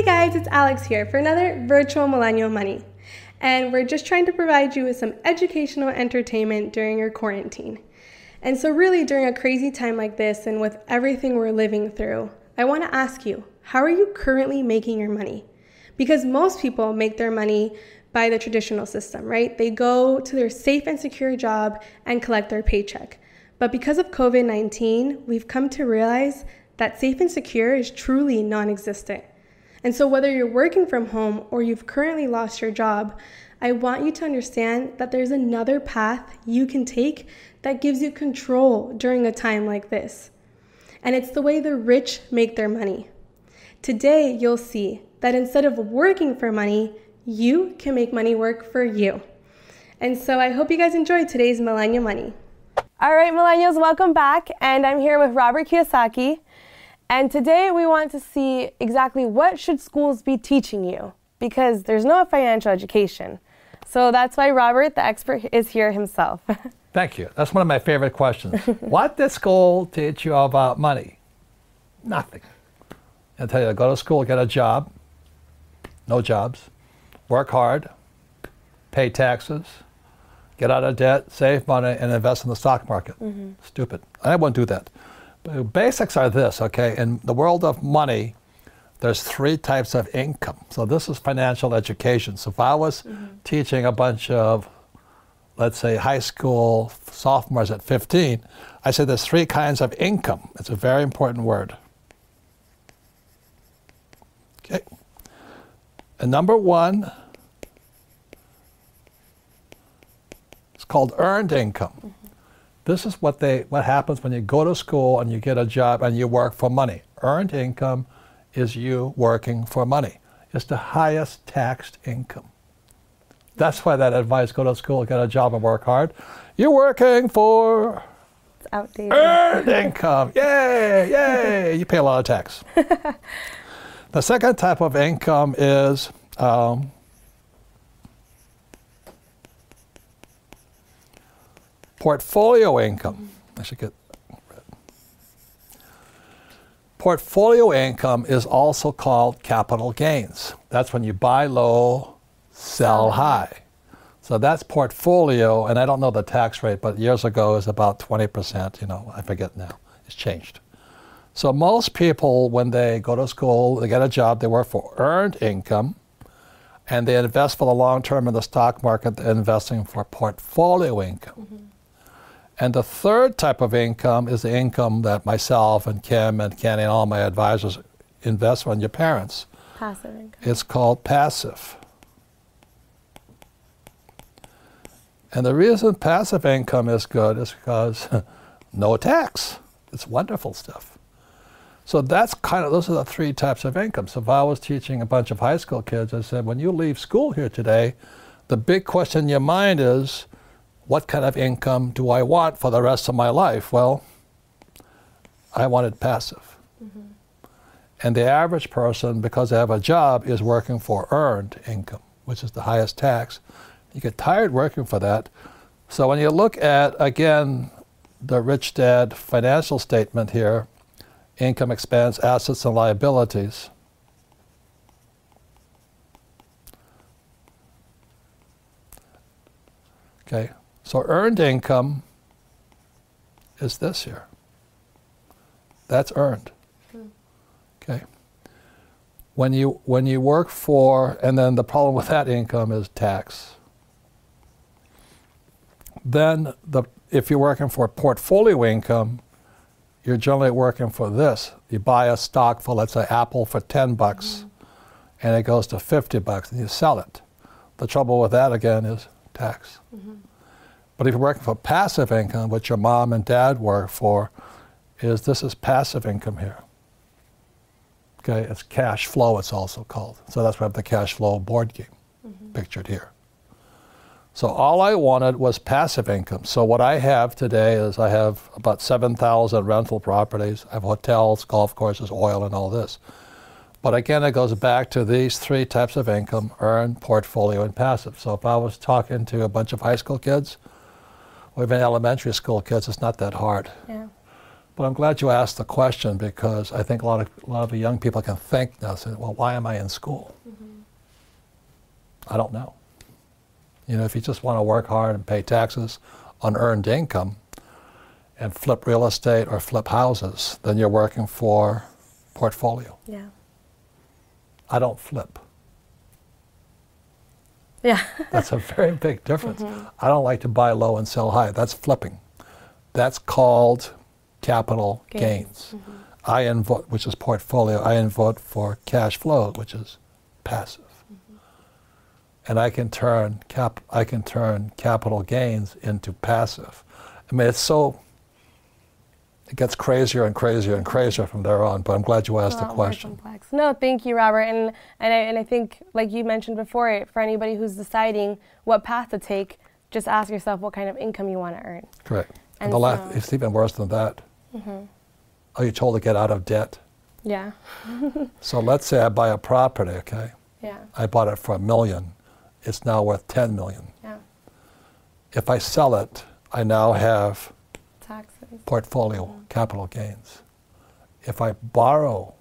Hey guys, it's Alex here for another virtual Millennial Money. And we're just trying to provide you with some educational entertainment during your quarantine. And so, really, during a crazy time like this and with everything we're living through, I want to ask you how are you currently making your money? Because most people make their money by the traditional system, right? They go to their safe and secure job and collect their paycheck. But because of COVID 19, we've come to realize that safe and secure is truly non existent. And so, whether you're working from home or you've currently lost your job, I want you to understand that there's another path you can take that gives you control during a time like this. And it's the way the rich make their money. Today, you'll see that instead of working for money, you can make money work for you. And so, I hope you guys enjoyed today's Millennial Money. All right, millennials, welcome back. And I'm here with Robert Kiyosaki. And today we want to see exactly what should schools be teaching you because there's no financial education. So that's why Robert, the expert, is here himself. Thank you. That's one of my favorite questions. what did school teach you about money? Nothing. I tell you, go to school, get a job, no jobs, work hard, pay taxes, get out of debt, save money, and invest in the stock market. Mm-hmm. Stupid. I won't do that. Basics are this, okay? In the world of money, there's three types of income. So this is financial education. So if I was mm-hmm. teaching a bunch of, let's say, high school sophomores at 15, I said there's three kinds of income. It's a very important word. Okay. And number one it's called earned income. This is what they what happens when you go to school and you get a job and you work for money. Earned income is you working for money. It's the highest taxed income. That's why that advice go to school, get a job and work hard. You're working for it's outdated. Earned income. Yay, yay. you pay a lot of tax. the second type of income is um, Portfolio income. I should get. Portfolio income is also called capital gains. That's when you buy low, sell high. So that's portfolio, and I don't know the tax rate, but years ago it was about 20%. You know, I forget now. It's changed. So most people, when they go to school, they get a job, they work for earned income, and they invest for the long term in the stock market, they're investing for portfolio income. Mm-hmm. And the third type of income is the income that myself and Kim and Kenny and all my advisors invest on your parents. Passive income. It's called passive. And the reason passive income is good is because no tax. It's wonderful stuff. So that's kind of, those are the three types of income. So if I was teaching a bunch of high school kids, I said, when you leave school here today, the big question in your mind is, what kind of income do I want for the rest of my life? Well, I wanted passive. Mm-hmm. And the average person, because they have a job, is working for earned income, which is the highest tax. You get tired working for that. So when you look at, again, the Rich Dad financial statement here income, expense, assets, and liabilities. Okay, so earned income is this here. That's earned. Okay. When you when you work for and then the problem with that income is tax. Then the if you're working for portfolio income, you're generally working for this. You buy a stock for let's say Apple for 10 bucks mm-hmm. and it goes to 50 bucks and you sell it. The trouble with that again is tax. Mm-hmm. But if you're working for passive income, which your mom and dad work for, is this is passive income here. Okay, it's cash flow, it's also called. So that's why I have the cash flow board game mm-hmm. pictured here. So all I wanted was passive income. So what I have today is I have about 7,000 rental properties. I have hotels, golf courses, oil, and all this. But again, it goes back to these three types of income earned, portfolio, and passive. So if I was talking to a bunch of high school kids, or even elementary school kids, it's not that hard. Yeah. But I'm glad you asked the question because I think a lot of a lot of the young people can think now. Say, well, why am I in school? Mm-hmm. I don't know. You know, if you just want to work hard and pay taxes on earned income and flip real estate or flip houses, then you're working for portfolio. Yeah. I don't flip. Yeah. That's a very big difference. Mm-hmm. I don't like to buy low and sell high. That's flipping. That's called capital Gains. gains. Mm-hmm. I invote, which is portfolio. I invote for cash flow, which is passive. Mm-hmm. And I can turn cap. I can turn capital gains into passive. I mean, it's so. It gets crazier and crazier and crazier from there on. But I'm glad you asked the question. No, thank you, Robert. And and I, and I think, like you mentioned before, for anybody who's deciding what path to take, just ask yourself what kind of income you want to earn. Correct. And, And the so- Mm-hmm. it's even worse than that. Mhm. Are you told to get out of debt? Yeah. So let's say I buy a property, okay? Yeah. I bought it for a million. It's now worth 10 million. Yeah. If I sell it, I now have Portfolio capital gains. If I borrow,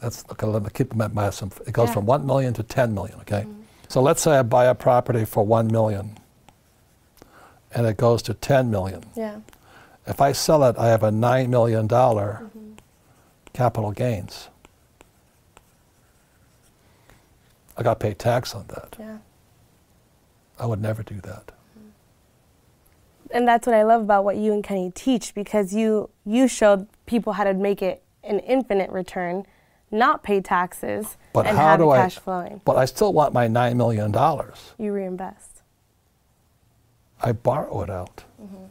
that's okay, let me keep my math. It goes Yeah. from 1 million to 10 million, okay? Mm-hmm. So let's say I buy a property for 1 million and it goes to 10 million. Yeah. If I sell it, I have a $9 million mm-hmm. capital gains. I got to pay tax on that. Yeah. I would never do that. And that's what I love about what you and Kenny teach because you you showed people how to make it an infinite return, not pay taxes, But and have it I? cash flowing. But I still want my $9 million. You reinvest. I borrow it out. Mm-hmm.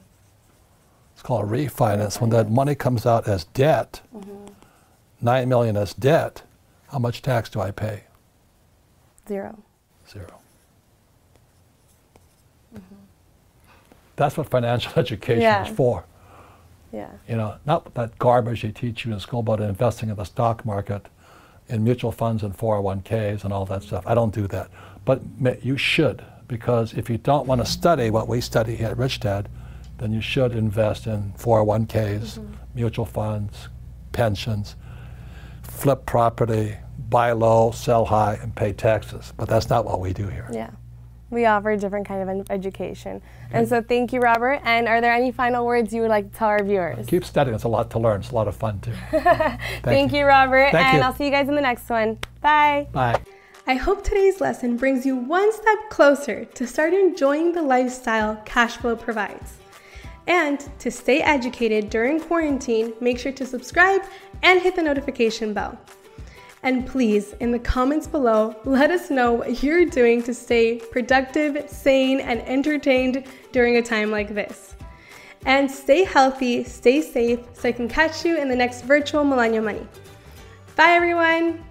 It's called a refinance. When that money comes out as debt, mm-hmm. nine million as debt, how much tax do I pay? Zero. Zero. Mm-hmm. That's what financial education Yeah. is for. Yeah. You know, not that garbage they teach you in school about investing in the stock market, in mutual funds and 401ks and all that stuff. I don't do that. But you should, because if you don't want to study what we study here at Rich Dad, then you should invest in 401ks, mm-hmm. mutual funds, pensions, flip property, buy low, sell high, and pay taxes. But that's not what we do here. Yeah. We offer a different kind of an education. And so thank you, Robert. And are there any final words you would like to tell our viewers? Keep studying. It's a lot to learn. It's a lot of fun, too. Thank, you. Robert. Thank and you. I'll see you guys in the next one. Bye. Bye. I hope today's lesson brings you one step closer to start enjoying the lifestyle cash flow provides. And to stay educated during quarantine, make sure to subscribe and hit the notification bell. And please, in the comments below, let us know what you're doing to stay productive, sane, and entertained during a time like this. And stay healthy, stay safe, so I can catch you in the next virtual Millennial Money. Bye, everyone!